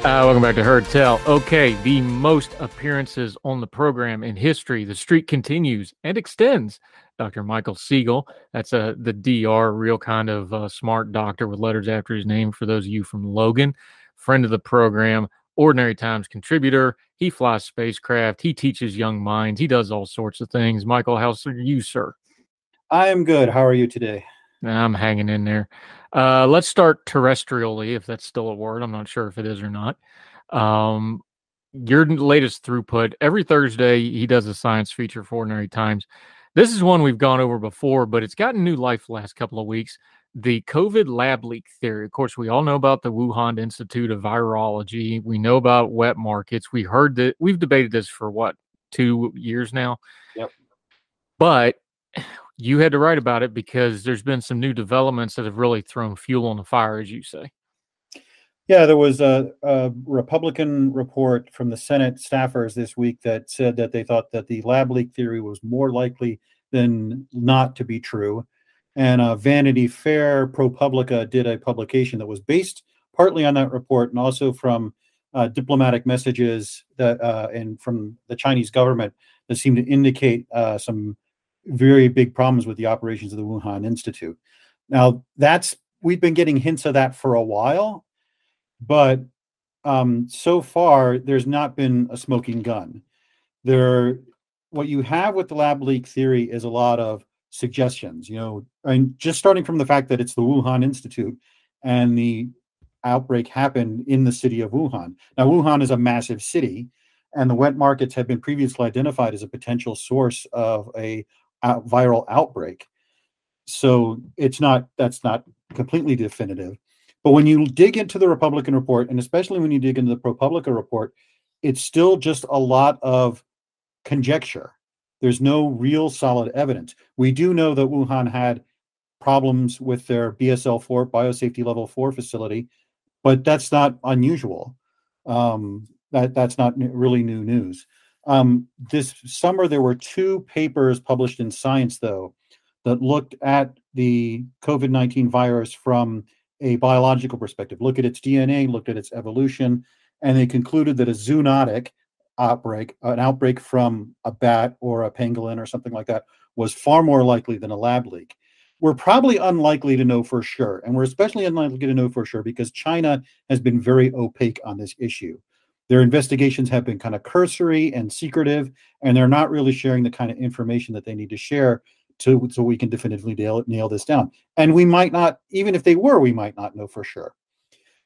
Uh, welcome back to Heard Tell. Okay, the most appearances on the program in history. The streak continues and extends. Dr. Michael Siegel, that's a the DR, real kind of uh, smart doctor with letters after his name. For those of you from Logan, friend of the program, Ordinary Times contributor. He flies spacecraft. He teaches young minds. He does all sorts of things. Michael, how's are you, sir? I am good. How are you today? I'm hanging in there. Uh, let's start terrestrially, if that's still a word. I'm not sure if it is or not. Um, your latest throughput every Thursday, he does a science feature for Ordinary Times. This is one we've gone over before, but it's gotten new life the last couple of weeks. The COVID lab leak theory. Of course, we all know about the Wuhan Institute of Virology. We know about wet markets. We heard that we've debated this for what two years now. Yep. But you had to write about it because there's been some new developments that have really thrown fuel on the fire, as you say. Yeah, there was a, a, Republican report from the Senate staffers this week that said that they thought that the lab leak theory was more likely than not to be true. And uh, Vanity Fair ProPublica did a publication that was based partly on that report and also from uh, diplomatic messages that uh, and from the Chinese government that seem to indicate uh, some very big problems with the operations of the Wuhan Institute. Now, that's we've been getting hints of that for a while, but um, so far there's not been a smoking gun. There, what you have with the lab leak theory is a lot of suggestions. You know, and just starting from the fact that it's the Wuhan Institute and the outbreak happened in the city of Wuhan. Now, Wuhan is a massive city, and the wet markets have been previously identified as a potential source of a out, viral outbreak. So it's not that's not completely definitive. But when you dig into the Republican report, and especially when you dig into the ProPublica report, it's still just a lot of conjecture. There's no real solid evidence. We do know that Wuhan had problems with their BSL 4 biosafety level 4 facility, but that's not unusual. Um, that that's not really new news. Um, this summer, there were two papers published in Science, though, that looked at the COVID 19 virus from a biological perspective, look at its DNA, looked at its evolution, and they concluded that a zoonotic outbreak, an outbreak from a bat or a pangolin or something like that, was far more likely than a lab leak. We're probably unlikely to know for sure, and we're especially unlikely to know for sure because China has been very opaque on this issue. Their investigations have been kind of cursory and secretive, and they're not really sharing the kind of information that they need to share to so we can definitively nail, nail this down. And we might not, even if they were, we might not know for sure.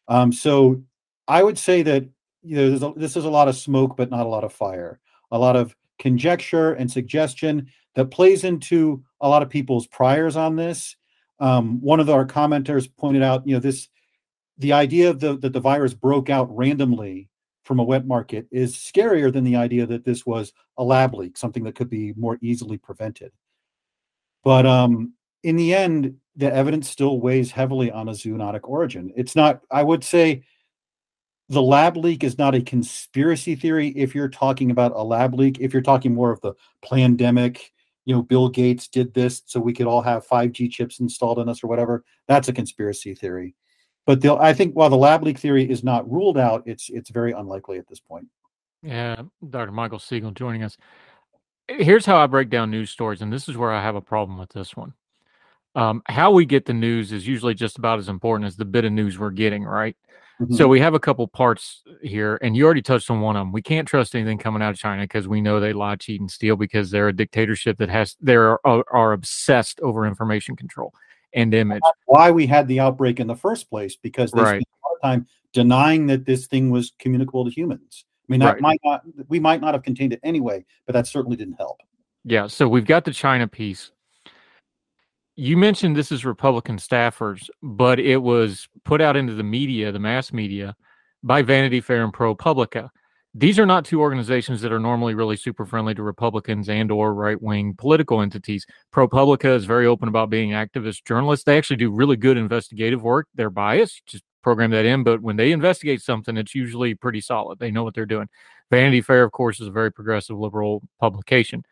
Um, so I would say that you know a, this is a lot of smoke, but not a lot of fire. A lot of conjecture and suggestion that plays into a lot of people's priors on this. Um, one of our commenters pointed out, you know, this the idea the, that the virus broke out randomly from a wet market is scarier than the idea that this was a lab leak, something that could be more easily prevented. But um, in the end, the evidence still weighs heavily on a zoonotic origin. It's not, I would say, the lab leak is not a conspiracy theory if you're talking about a lab leak. If you're talking more of the pandemic, you know, Bill Gates did this so we could all have 5G chips installed in us or whatever, that's a conspiracy theory. But I think while the lab leak theory is not ruled out, it's it's very unlikely at this point. Yeah, Dr. Michael Siegel joining us. Here's how I break down news stories, and this is where I have a problem with this one. Um, how we get the news is usually just about as important as the bit of news we're getting, right? Mm-hmm. So we have a couple parts here, and you already touched on one of them. We can't trust anything coming out of China because we know they lie, cheat, and steal because they're a dictatorship that has they are, are obsessed over information control and image. Why we had the outbreak in the first place because they right. spent a lot of time denying that this thing was communicable to humans. I mean, that right. might not we might not have contained it anyway, but that certainly didn't help. Yeah, so we've got the China piece. you mentioned this is Republican staffers, but it was put out into the media, the mass media, by Vanity Fair and ProPublica. These are not two organizations that are normally really super friendly to Republicans and or right-wing political entities. ProPublica is very open about being activist journalists. They actually do really good investigative work. They're biased, just program that in, but when they investigate something, it's usually pretty solid. They know what they're doing. Vanity Fair, of course, is a very progressive liberal publication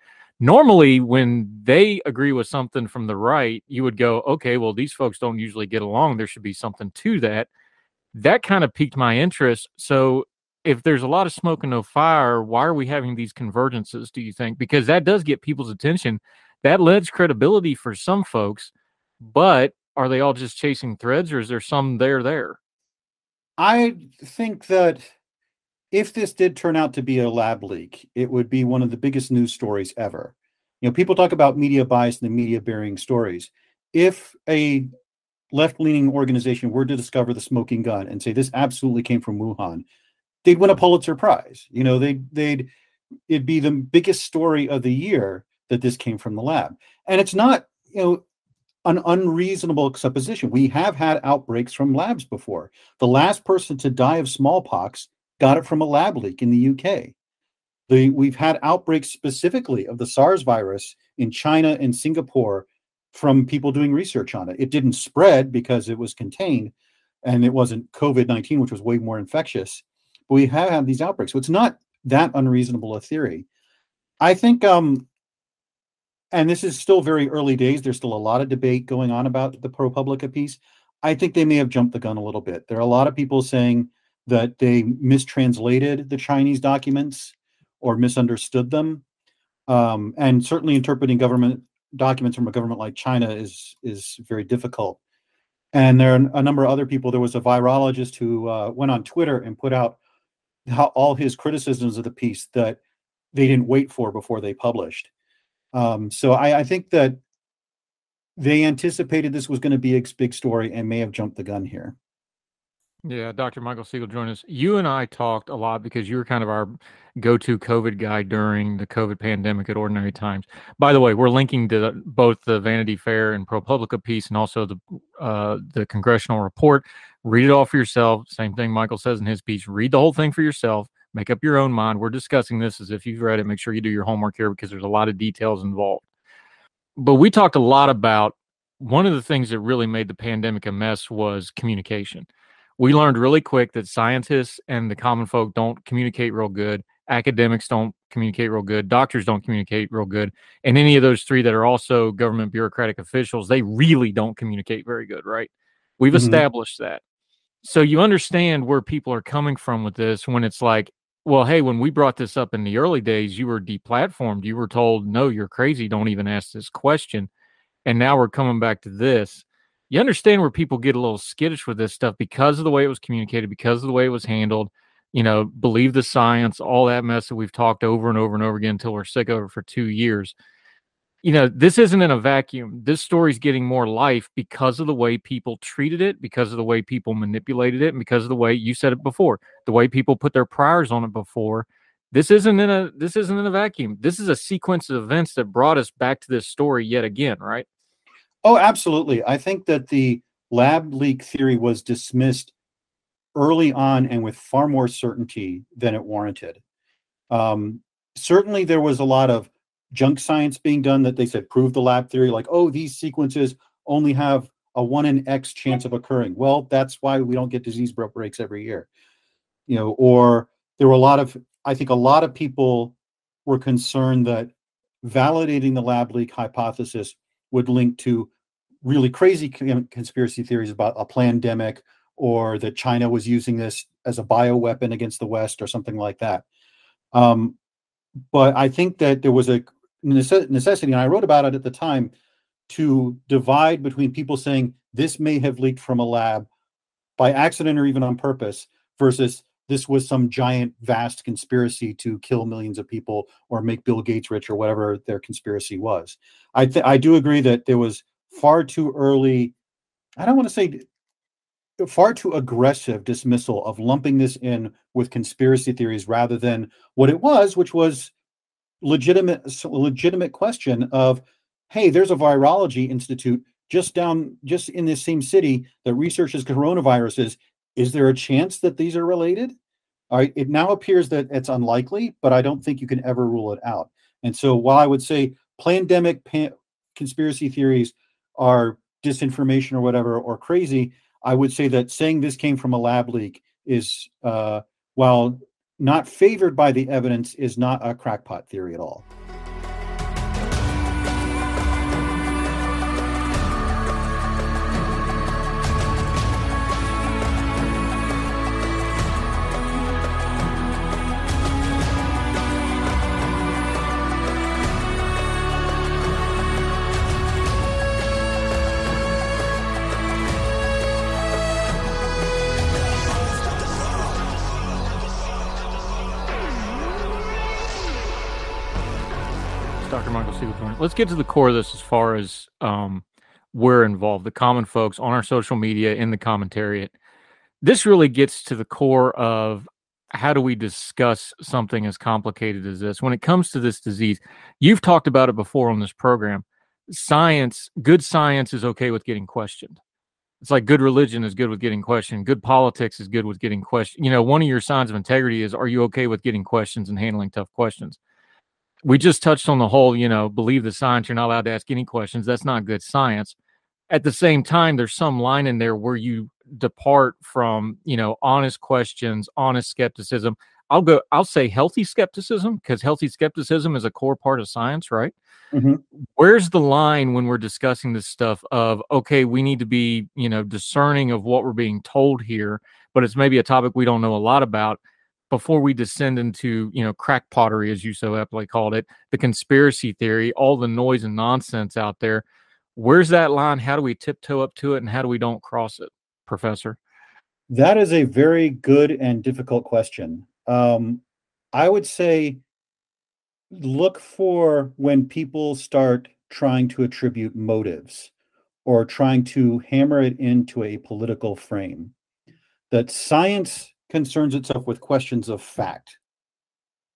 normally when they agree with something from the right you would go okay well these folks don't usually get along there should be something to that that kind of piqued my interest so if there's a lot of smoke and no fire why are we having these convergences do you think because that does get people's attention that lends credibility for some folks but are they all just chasing threads or is there some there there i think that if this did turn out to be a lab leak, it would be one of the biggest news stories ever. You know, people talk about media bias and the media burying stories. If a left leaning organization were to discover the smoking gun and say this absolutely came from Wuhan, they'd win a Pulitzer Prize. You know, they'd they'd it'd be the biggest story of the year that this came from the lab. And it's not, you know, an unreasonable supposition. We have had outbreaks from labs before. The last person to die of smallpox got it from a lab leak in the UK. The, we've had outbreaks specifically of the SARS virus in China and Singapore from people doing research on it. It didn't spread because it was contained and it wasn't COVID 19, which was way more infectious. But we have had these outbreaks. So it's not that unreasonable a theory. I think, um, and this is still very early days, there's still a lot of debate going on about the ProPublica piece. I think they may have jumped the gun a little bit. There are a lot of people saying that they mistranslated the Chinese documents or misunderstood them. Um, and certainly interpreting government documents from a government like China is is very difficult. And there are a number of other people. There was a virologist who uh, went on Twitter and put out how all his criticisms of the piece that they didn't wait for before they published. Um, so I, I think that they anticipated this was going to be a big story and may have jumped the gun here. Yeah, Dr. Michael Siegel joined us. You and I talked a lot because you were kind of our go-to COVID guy during the COVID pandemic at Ordinary Times. By the way, we're linking to both the Vanity Fair and ProPublica piece and also the uh, the congressional report. Read it all for yourself. Same thing Michael says in his piece. Read the whole thing for yourself. Make up your own mind. We're discussing this as if you've read it. Make sure you do your homework here because there's a lot of details involved. But we talked a lot about one of the things that really made the pandemic a mess was communication we learned really quick that scientists and the common folk don't communicate real good academics don't communicate real good doctors don't communicate real good and any of those three that are also government bureaucratic officials they really don't communicate very good right? We've mm-hmm. established that. So you understand where people are coming from with this when it's like well hey when we brought this up in the early days you were deplatformed. You were told no you're crazy. Don't even ask this question and now we're coming back to this you understand where people get a little skittish with this stuff because of the way it was communicated, because of the way it was handled. You know, believe the science, all that mess that we've talked over and over and over again until we're sick of it for two years. You know, this isn't in a vacuum. This story's getting more life because of the way people treated it, because of the way people manipulated it, and because of the way you said it before, the way people put their priors on it before. This isn't in a this isn't in a vacuum. This is a sequence of events that brought us back to this story yet again, right? Oh, absolutely. I think that the lab leak theory was dismissed early on and with far more certainty than it warranted. Um, certainly, there was a lot of junk science being done that they said proved the lab theory, like, oh, these sequences only have a one in X chance of occurring. Well, that's why we don't get disease breaks every year. You know, or there were a lot of, I think a lot of people were concerned that validating the lab leak hypothesis would link to really crazy conspiracy theories about a pandemic or that China was using this as a bioweapon against the West or something like that. Um, but I think that there was a necessity, and I wrote about it at the time, to divide between people saying this may have leaked from a lab by accident or even on purpose versus this was some giant, vast conspiracy to kill millions of people or make Bill Gates rich or whatever their conspiracy was. I th- I do agree that there was far too early. I don't want to say far too aggressive dismissal of lumping this in with conspiracy theories rather than what it was, which was legitimate legitimate question of, hey, there's a virology institute just down just in this same city that researches coronaviruses. Is there a chance that these are related? All right, it now appears that it's unlikely, but I don't think you can ever rule it out. And so, while I would say pandemic pan- conspiracy theories are disinformation or whatever or crazy, I would say that saying this came from a lab leak is, uh, while not favored by the evidence, is not a crackpot theory at all. Let's get to the core of this as far as um, we're involved, the common folks on our social media, in the commentariat. This really gets to the core of how do we discuss something as complicated as this when it comes to this disease. You've talked about it before on this program. Science, good science is okay with getting questioned. It's like good religion is good with getting questioned. Good politics is good with getting questioned. You know, one of your signs of integrity is are you okay with getting questions and handling tough questions? We just touched on the whole, you know, believe the science. You're not allowed to ask any questions. That's not good science. At the same time, there's some line in there where you depart from, you know, honest questions, honest skepticism. I'll go, I'll say healthy skepticism because healthy skepticism is a core part of science, right? Mm-hmm. Where's the line when we're discussing this stuff of, okay, we need to be, you know, discerning of what we're being told here, but it's maybe a topic we don't know a lot about before we descend into you know crack pottery as you so aptly called it the conspiracy theory all the noise and nonsense out there where's that line how do we tiptoe up to it and how do we don't cross it? Professor? That is a very good and difficult question. Um, i would say look for when people start trying to attribute motives or trying to hammer it into a political frame. That science concerns itself with questions of fact.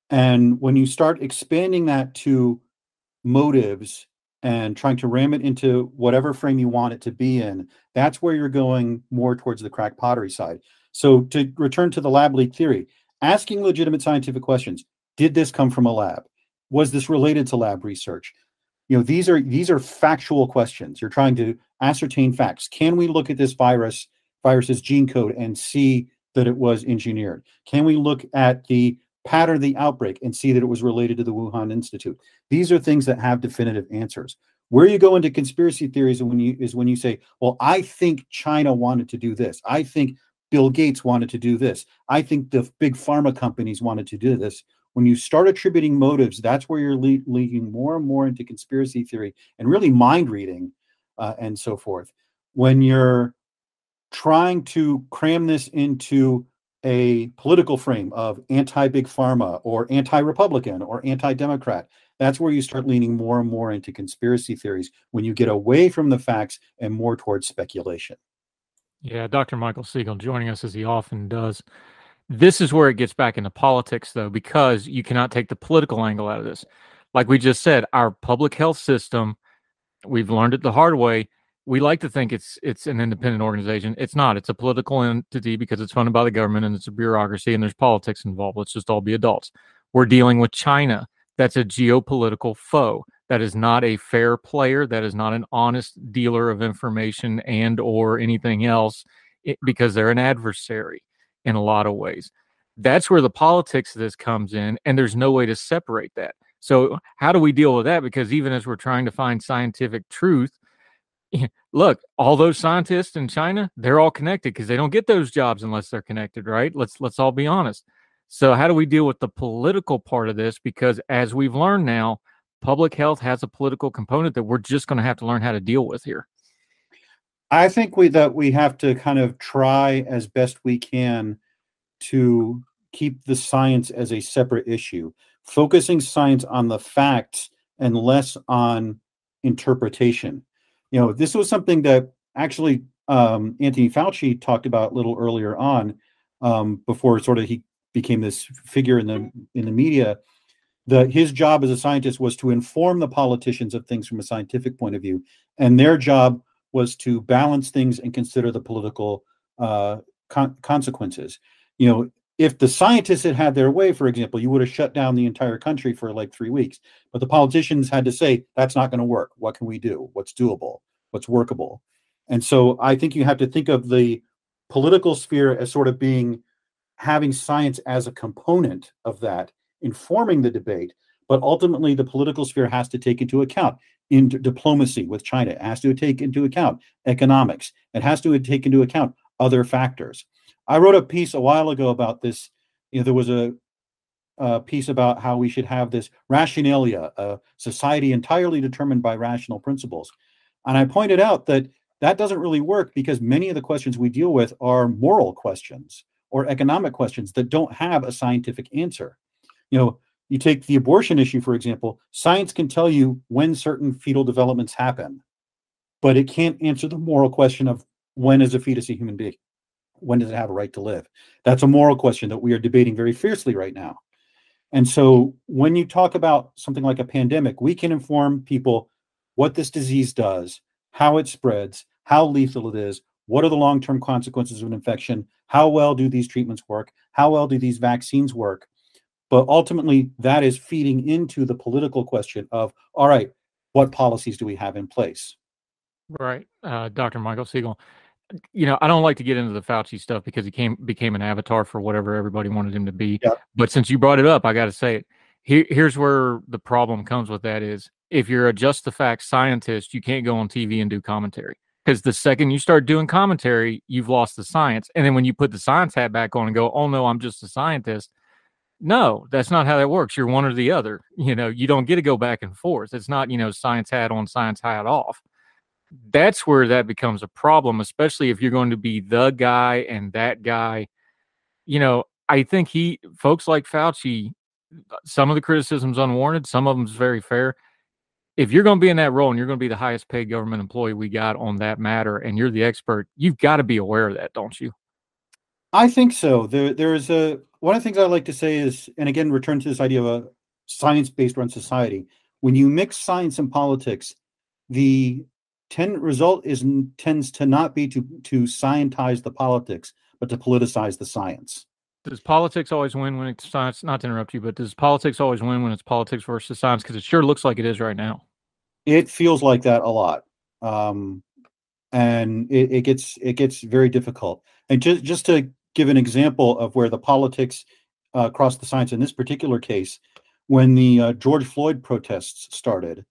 And when you start expanding that to motives and trying to ram it into whatever frame you want it to be in, that's where you're going more towards the crack pottery side. So to return to the lab leak theory, asking legitimate scientific questions. Did this come from a lab? Was this related to lab research? You know, these are these are factual questions. You're trying to ascertain facts. Can we look at this virus, virus's gene code and see that it was engineered? Can we look at the pattern of the outbreak and see that it was related to the Wuhan Institute? These are things that have definitive answers. Where you go into conspiracy theories when you is when you say, "Well, I think China wanted to do this. I think Bill Gates wanted to do this. I think the big pharma companies wanted to do this." When you start attributing motives, that's where you're le- leading more and more into conspiracy theory and really mind reading uh, and so forth. When you're trying to cram this into a political frame of anti big pharma or anti Republican or anti Democrat. That's where you start leaning more and more into conspiracy theories when you get away from the facts and more towards speculation. Yeah, Dr. Michael Siegel joining us as he often does. This is where it gets back into politics, though, because you cannot take the political angle out of this. Like we just said, our public health system, we've learned it the hard way, we like to think it's it's an independent organization. It's not. It's a political entity because it's funded by the government and it's a bureaucracy and there's politics involved. Let's just all be adults. We're dealing with China. That's a geopolitical foe. That is not a fair player. That is not an honest dealer of information and or anything else it, because they're an adversary in a lot of ways. That's where the politics of this comes in and there's no way to separate that. So how do we deal with that because even as we're trying to find scientific truth, look, all those scientists in China, they're all connected because they don't get those jobs unless they're connected, right? Let's let's all be honest. So how do we deal with the political part of this? Because as we've learned now, public health has a political component that we're just going to have to learn how to deal with here. I think we that we have to kind of try as best we can to keep the science as a separate issue, focusing science on the facts and less on interpretation you know, this was something that actually um, Anthony Fauci talked about a little earlier on, um, before sort of he became this figure in the in the media. That his job as a scientist was to inform the politicians of things from a scientific point of view, and their job was to balance things and consider the political uh, con- consequences. You know, if the scientists had had their way, for example, you would have shut down the entire country for like three weeks. But the politicians had to say, that's not going to work. What can we do? What's doable? What's workable? And so I think you have to think of the political sphere as sort of being having science as a component of that, informing the debate. But ultimately, the political sphere has to take into account in diplomacy with China, it has to take into account economics, it has to take into account other factors. I wrote a piece a while ago about this. You know, there was a, a piece about how we should have this rationalia, a society entirely determined by rational principles. And I pointed out that that doesn't really work because many of the questions we deal with are moral questions or economic questions that don't have a scientific answer. You know, you take the abortion issue, for example, science can tell you when certain fetal developments happen, but it can't answer the moral question of when is a fetus a human being? When does it have a right to live? That's a moral question that we are debating very fiercely right now. And so when you talk about something like a pandemic, we can inform people what this disease does, how it spreads, how lethal it is, what are the long term consequences of an infection, how well do these treatments work, how well do these vaccines work. But ultimately, that is feeding into the political question of all right, what policies do we have in place? Right. Uh, Dr. Michael Siegel you know, I don't like to get into the Fauci stuff because he came became an avatar for whatever everybody wanted him to be. Yep. But since you brought it up, I got to say it. Here, here's where the problem comes with that is if you're a just the facts scientist, you can't go on TV and do commentary because the second you start doing commentary, you've lost the science. And then when you put the science hat back on and go, "Oh no, I'm just a scientist," no, that's not how that works. You're one or the other. You know, you don't get to go back and forth. It's not you know science hat on, science hat off that's where that becomes a problem, especially if you're going to be the guy and that guy. You know, I think he, folks like Fauci, some of the criticism's unwarranted, some of them's very fair. If you're going to be in that role and you're going to be the highest paid government employee we got on that matter, and you're the expert, you've got to be aware of that, don't you? I think so. There, there's a one of the things I like to say is, and again, return to this idea of a science-based run society. When you mix science and politics, the tend result is tends to not be to to scientize the politics, but to politicize the science. Does politics always win when it's science? Not to interrupt you, but does politics always win when it's politics versus science? Because it sure looks like it is right now. It feels like that a lot, um, and it, it gets it gets very difficult. And just just to give an example of where the politics uh, cross the science in this particular case, when the uh, George Floyd protests started,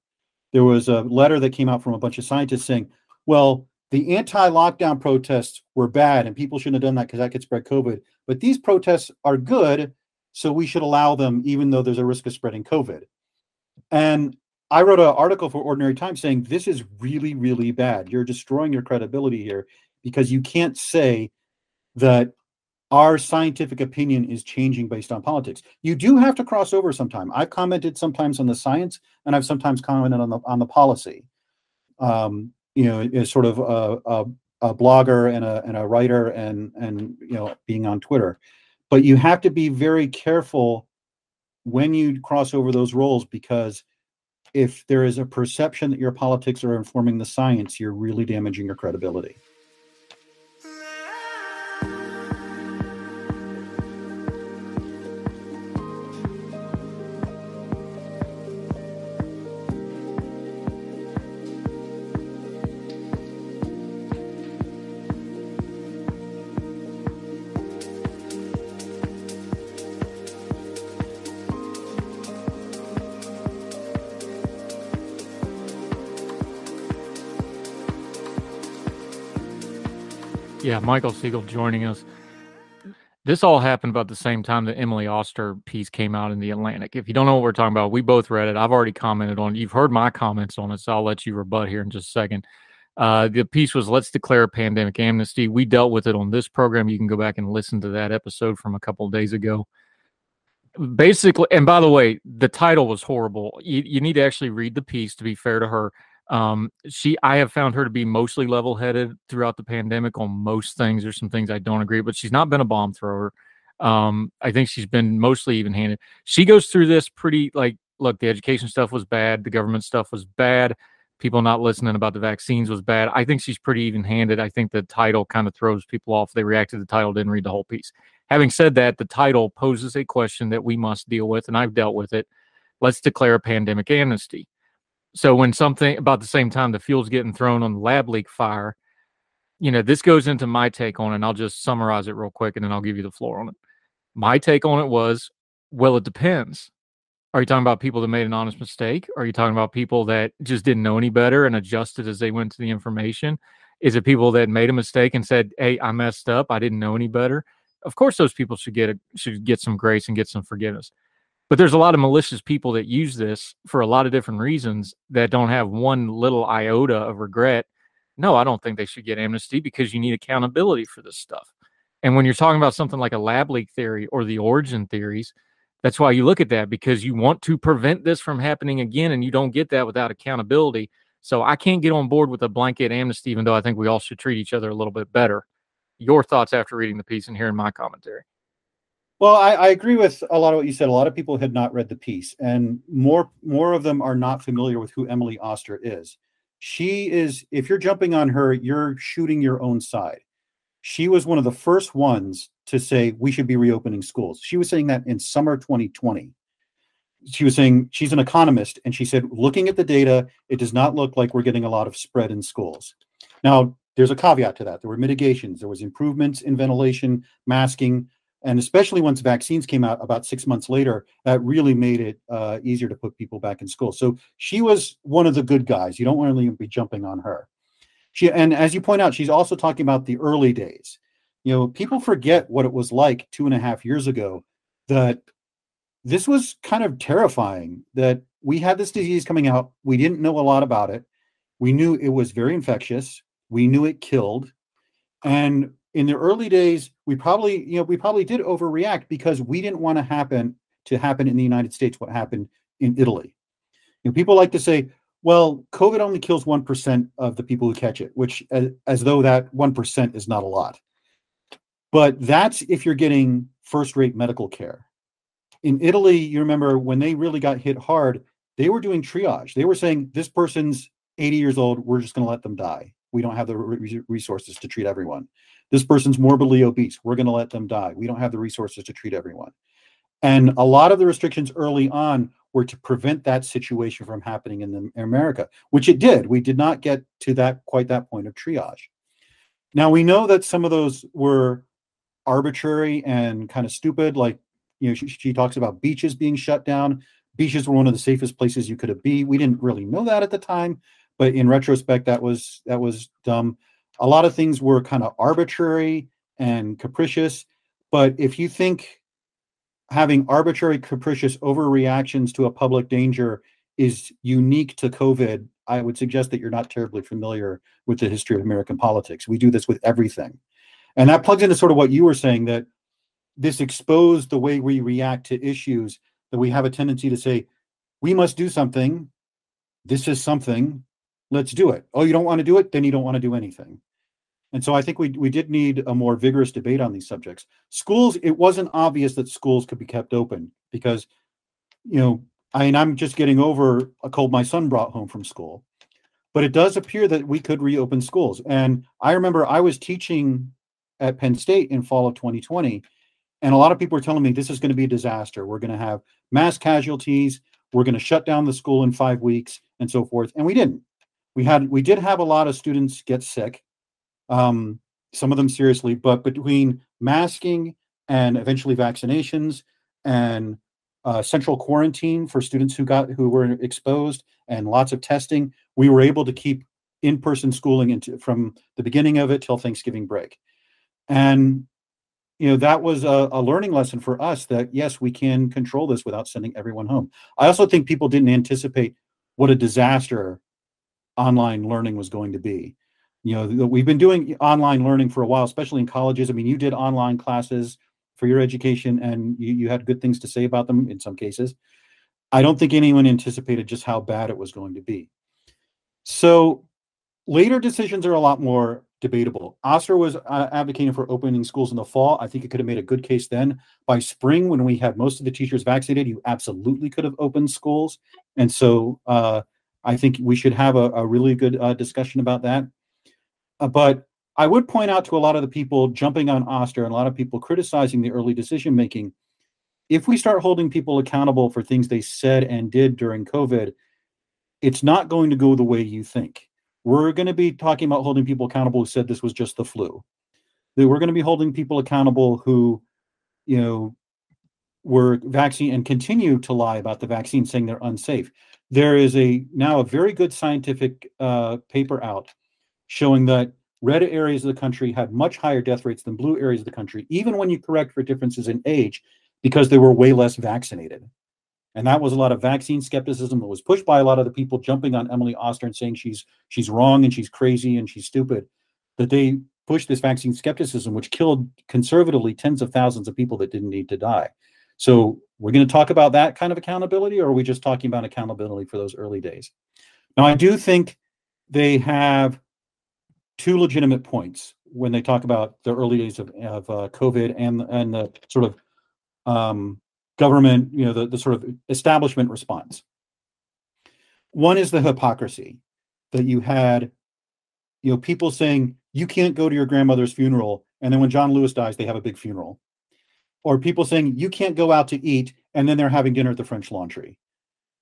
there was a letter that came out from a bunch of scientists saying, well, the anti-lockdown protests were bad and people shouldn't have done that because that could spread COVID. But these protests are good, so we should allow them even though there's a risk of spreading COVID. And I wrote an article for Ordinary Times saying this is really, really bad. You're destroying your credibility here because you can't say that our scientific opinion is changing based on politics. You do have to cross over sometime. I've commented sometimes on the science, and I've sometimes commented on the on the policy. Um, you know, as sort of a, a, a, blogger and a and a writer, and and you know, being on Twitter. But you have to be very careful when you cross over those roles because if there is a perception that your politics are informing the science, you're really damaging your credibility. Yeah, Michael Siegel joining us. This all happened about the same time the Emily Oster piece came out in the Atlantic. If you don't know what we're talking about, we both read it. I've already commented on it. You've heard my comments on it, so I'll let you rebut here in just a second. Uh, the piece was Let's Declare a Pandemic Amnesty. We dealt with it on this program. You can go back and listen to that episode from a couple days ago. Basically, and by the way, the title was horrible. You, you need to actually read the piece to be fair to her. Um, she, I have found her to be mostly level headed throughout the pandemic on most things. There's some things I don't agree, but she's not been a bomb thrower. Um, I think she's been mostly even handed. She goes through this pretty like, look, the education stuff was bad, the government stuff was bad, people not listening about the vaccines was bad. I think she's pretty even handed. I think the title kind of throws people off. They react to the title, didn't read the whole piece. Having said that, the title poses a question that we must deal with, and I've dealt with it. Let's declare a pandemic amnesty. So when something about the same time the fuel's getting thrown on the lab leak fire, you know, this goes into my take on it, and I'll just summarize it real quick and then I'll give you the floor on it. My take on it was, well, it depends. Are you talking about people that made an honest mistake? Are you talking about people that just didn't know any better and adjusted as they went to the information? Is it people that made a mistake and said, "Hey, I messed up. I didn't know any better"? Of course, those people should get a, should get some grace and get some forgiveness. But there's a lot of malicious people that use this for a lot of different reasons that don't have one little iota of regret. No, I don't think they should get amnesty because you need accountability for this stuff. And when you're talking about something like a lab leak theory or the origin theories, that's why you look at that because you want to prevent this from happening again, and you don't get that without accountability. So I can't get on board with a blanket amnesty, even though I think we all should treat each other a little bit better. Your thoughts after reading the piece and hearing my commentary? Well, I, I, agree with a lot of what you said. A lot of people had not read the piece, and more more of them are not familiar with who Emily Oster is. She is, if you're jumping on her, you're shooting your own side. She was one of the first ones to say we should be reopening schools. She was saying that in summer 2020. She was saying she's an economist, and she said, looking at the data, it does not look like we're getting a lot of spread in schools. Now, there's a caveat to that. There were mitigations, there was improvements in ventilation, masking, and especially once vaccines came out about six months later, that really made it uh, easier to put people back in school. So she was one of the good guys. You don't want to be jumping on her. She and as you point out, she's also talking about the early days you know, people forget what it was like two and a half years ago that this was kind of terrifying that we had this disease coming out. We didn't know a lot about it. We knew it was very infectious. We knew it killed. And in the early days, we probably, you know, we probably did overreact because we didn't want to happen to happen in the United States what happened in Italy. You know, people like to say, well, COVID only kills 1% of the people who catch it, which as, as though that 1% is not a lot. But that's if you're getting first rate medical care. In Italy, you remember when they really got hit hard, they were doing triage. They were saying, this person's 80 years old, we're just going to let them die. We don't have the resources to treat everyone. This person's morbidly obese, we're going to let them die. We don't have the resources to treat everyone. And a lot of the restrictions early on were to prevent that situation from happening in, the, in America, which it did. We did not get to that quite that point of triage. Now we know that some of those were arbitrary and kind of stupid. Like, you know, she, she talks about beaches being shut down. Beaches were one of the safest places you could be. We didn't really know that at the time, but in retrospect, that was that was dumb. A lot of things were kind of arbitrary and capricious. But if you think having arbitrary, capricious overreactions to a public danger is unique to COVID, I would suggest that you're not terribly familiar with the history of American politics. We do this with everything. And that plugs into sort of what you were saying that this exposed the way we react to issues that we have a tendency to say, we must do something. This is something. Let's do it. Oh, you don't want to do it? Then you don't want to do anything. And so I think we, we did need a more vigorous debate on these subjects. Schools, it wasn't obvious that schools could be kept open because, you know, I mean, I'm just getting over a cold my son brought home from school. But it does appear that we could reopen schools. And I remember I was teaching at Penn State in fall of 2020. And a lot of people were telling me this is going to be a disaster. We're going to have mass casualties. We're going to shut down the school in five weeks and so forth. And we didn't. We had we did have a lot of students get sick, um, some of them seriously. But between masking and eventually vaccinations and uh, central quarantine for students who got who were exposed and lots of testing, we were able to keep in-person schooling into from the beginning of it till Thanksgiving break. And you know that was a, a, learning lesson for us that yes we can control this without sending everyone home i also think people didn't anticipate what a disaster online learning was going to be you know we've been doing online learning for a while especially in colleges i mean you did online classes for your education and you, you had good things to say about them in some cases i don't think anyone anticipated just how bad it was going to be so later decisions are a lot more debatable. Oster was uh, advocating for opening schools in the fall. I think it could have made a good case then. By spring, when we had most of the teachers vaccinated, you absolutely could have opened schools. And so uh, I think we should have a, a really good uh, discussion about that. Uh, but I would point out to a lot of the people jumping on Oster and a lot of people criticizing the early decision making. If we start holding people accountable for things they said and did during COVID, it's not going to go the way you think. We're going to be talking about holding people accountable who said this was just the flu. We're going to be holding people accountable who, you know, were vaccine and continue to lie about the vaccine, saying they're unsafe. There is a now a very good scientific uh, paper out showing that red areas of the country had much higher death rates than blue areas of the country, even when you correct for differences in age, because they were way less vaccinated. And that was a lot of vaccine skepticism that was pushed by a lot of the people jumping on Emily Oster and saying she's she's wrong and she's crazy and she's stupid. That they pushed this vaccine skepticism, which killed conservatively tens of thousands of people that didn't need to die. So we're going to talk about that kind of accountability, or are we just talking about accountability for those early days? Now, I do think they have two legitimate points when they talk about the early days of, of uh, COVID and and the sort of um, government, you know, the, the sort of establishment response. One is the hypocrisy that you had, you know, people saying you can't go to your grandmother's funeral, and then when John Lewis dies, they have a big funeral, or people saying you can't go out to eat, and then they're having dinner at the French Laundry.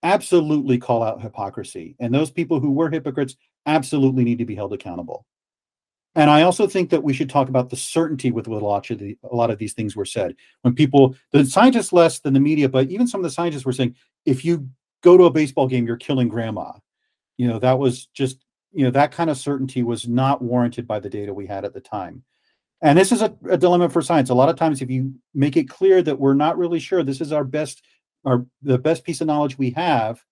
Absolutely call out hypocrisy, and those people who were hypocrites absolutely need to be held accountable. And I also think that we should talk about the certainty with what a lot of, the, a lot of these things were said. When people, the scientists less than the media, but even some of the scientists were saying, if you go to a baseball game, you're killing grandma. You know, that was just, you know, that kind of certainty was not warranted by the data we had at the time. And this is a, a dilemma for science. A lot of times, if you make it clear that we're not really sure, this is our best, our the best piece of knowledge we have,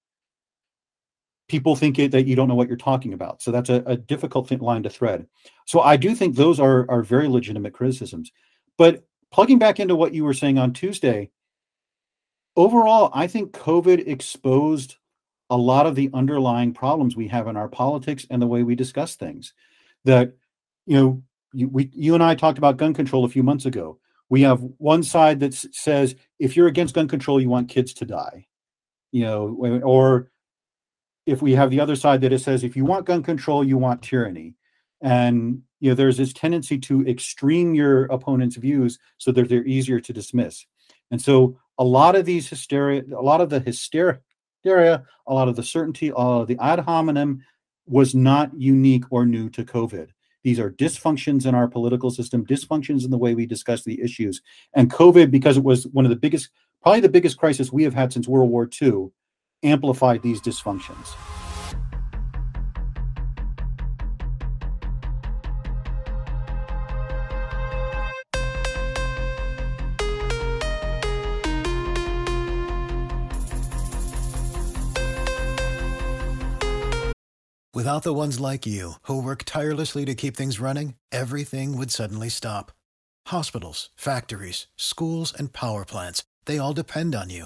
people think it, that you don't know what you're talking about. So that's a, a difficult line to thread. So I do think those are are very legitimate criticisms. But plugging back into what you were saying on Tuesday, overall, I think COVID exposed a lot of the underlying problems we have in our politics and the way we discuss things. That you know, you, we you and I talked about gun control a few months ago. We have one side that says if you're against gun control, you want kids to die, you know, or if we have the other side that it says if you want gun control, you want tyranny. And you know, there's this tendency to extreme your opponent's views so that they're easier to dismiss. And so a lot of these hysteria, a lot of the hysteria, a lot of the certainty, a lot of the ad hominem was not unique or new to COVID. These are dysfunctions in our political system, dysfunctions in the way we discuss the issues. And COVID, because it was one of the biggest, probably the biggest crisis we have had since World War II, amplified these dysfunctions. Without the ones like you, who work tirelessly to keep things running, everything would suddenly stop. Hospitals, factories, schools, and power plants, they all depend on you.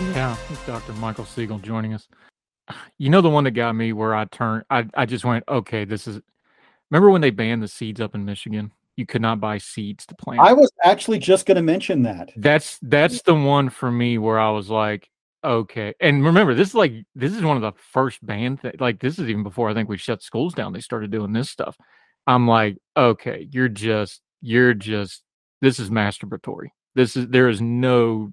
Yeah, Dr. Michael Siegel joining us. You know the one that got me where I turned I, I just went, okay, this is remember when they banned the seeds up in Michigan? You could not buy seeds to plant. I was actually just gonna mention that. That's that's the one for me where I was like, okay. And remember, this is like this is one of the first banned th- like this is even before I think we shut schools down. They started doing this stuff. I'm like, okay, you're just you're just this is masturbatory. This is there is no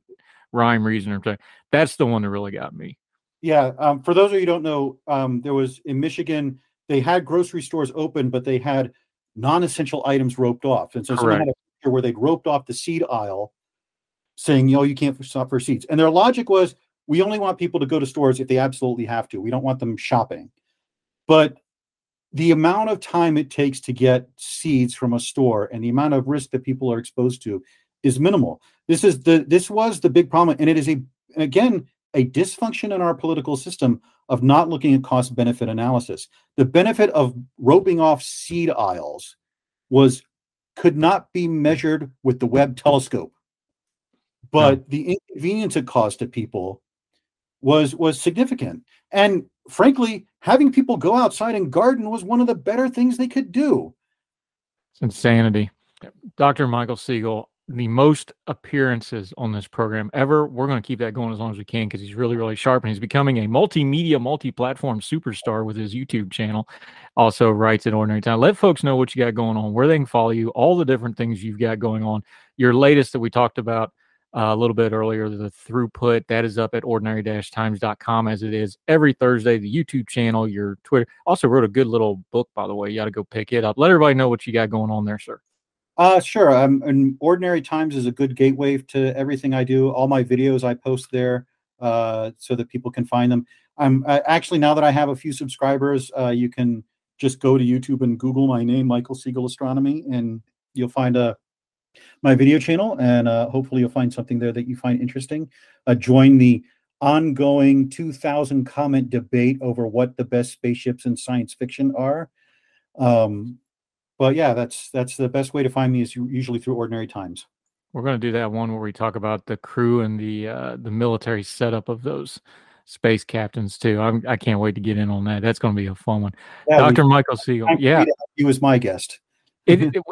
rhyme, reason, or something. That's the one that really got me. Yeah. Um, for those of you who don't know, um, there was in Michigan, they had grocery stores open, but they had non-essential items roped off. And so someone had a picture where they'd roped off the seed aisle saying, you know, you can't stop for seeds. And their logic was, we only want people to go to stores if they absolutely have to. We don't want them shopping. But the amount of time it takes to get seeds from a store and the amount of risk that people are exposed to is minimal. This is the this was the big problem, and it is a again a dysfunction in our political system of not looking at cost benefit analysis. The benefit of roping off seed aisles was could not be measured with the Webb telescope, but no. the inconvenience it caused to people was was significant. And frankly, having people go outside and garden was one of the better things they could do. It's insanity. Dr. Michael Siegel, the most appearances on this program ever. We're going to keep that going as long as we can because he's really, really sharp and he's becoming a multimedia, multi platform superstar with his YouTube channel. Also, writes at Ordinary Time. Let folks know what you got going on, where they can follow you, all the different things you've got going on. Your latest that we talked about uh, a little bit earlier, the throughput, that is up at ordinary times.com as it is every Thursday. The YouTube channel, your Twitter. Also, wrote a good little book, by the way. You got to go pick it up. Let everybody know what you got going on there, sir. Uh, sure. Um, and Ordinary Times is a good gateway to everything I do. All my videos I post there uh, so that people can find them. I'm uh, actually now that I have a few subscribers, uh, you can just go to YouTube and Google my name, Michael Siegel Astronomy, and you'll find a uh, my video channel, and uh, hopefully you'll find something there that you find interesting. Uh, join the ongoing 2,000 comment debate over what the best spaceships in science fiction are. Um, but yeah, that's that's the best way to find me is usually through ordinary times. We're going to do that one where we talk about the crew and the uh, the military setup of those space captains too. I'm, I can not wait to get in on that. That's going to be a fun one. Yeah, Dr. We, Michael Siegel. Yeah, he was my guest. it, it,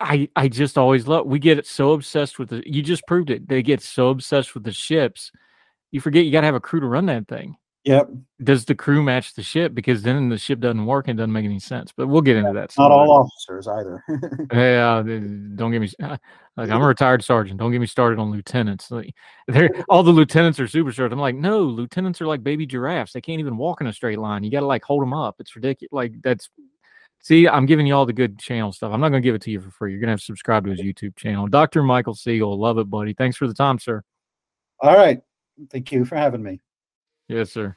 I I just always love. We get so obsessed with the. You just proved it. They get so obsessed with the ships, you forget you got to have a crew to run that thing. Yep. Does the crew match the ship? Because then the ship doesn't work and doesn't make any sense. But we'll get into that. Not all officers either. yeah, don't get me. Like I'm a retired sergeant. Don't get me started on lieutenants. Like, they're all the lieutenants are super superstars. I'm like, no, lieutenants are like baby giraffes. They can't even walk in a straight line. You got to like hold them up. It's ridiculous. Like that's. See, I'm giving you all the good channel stuff. I'm not going to give it to you for free. You're going to have to subscribe to his YouTube channel. Dr. Michael Siegel. Love it, buddy. Thanks for the time, sir. All right. Thank you for having me. Yes, sir.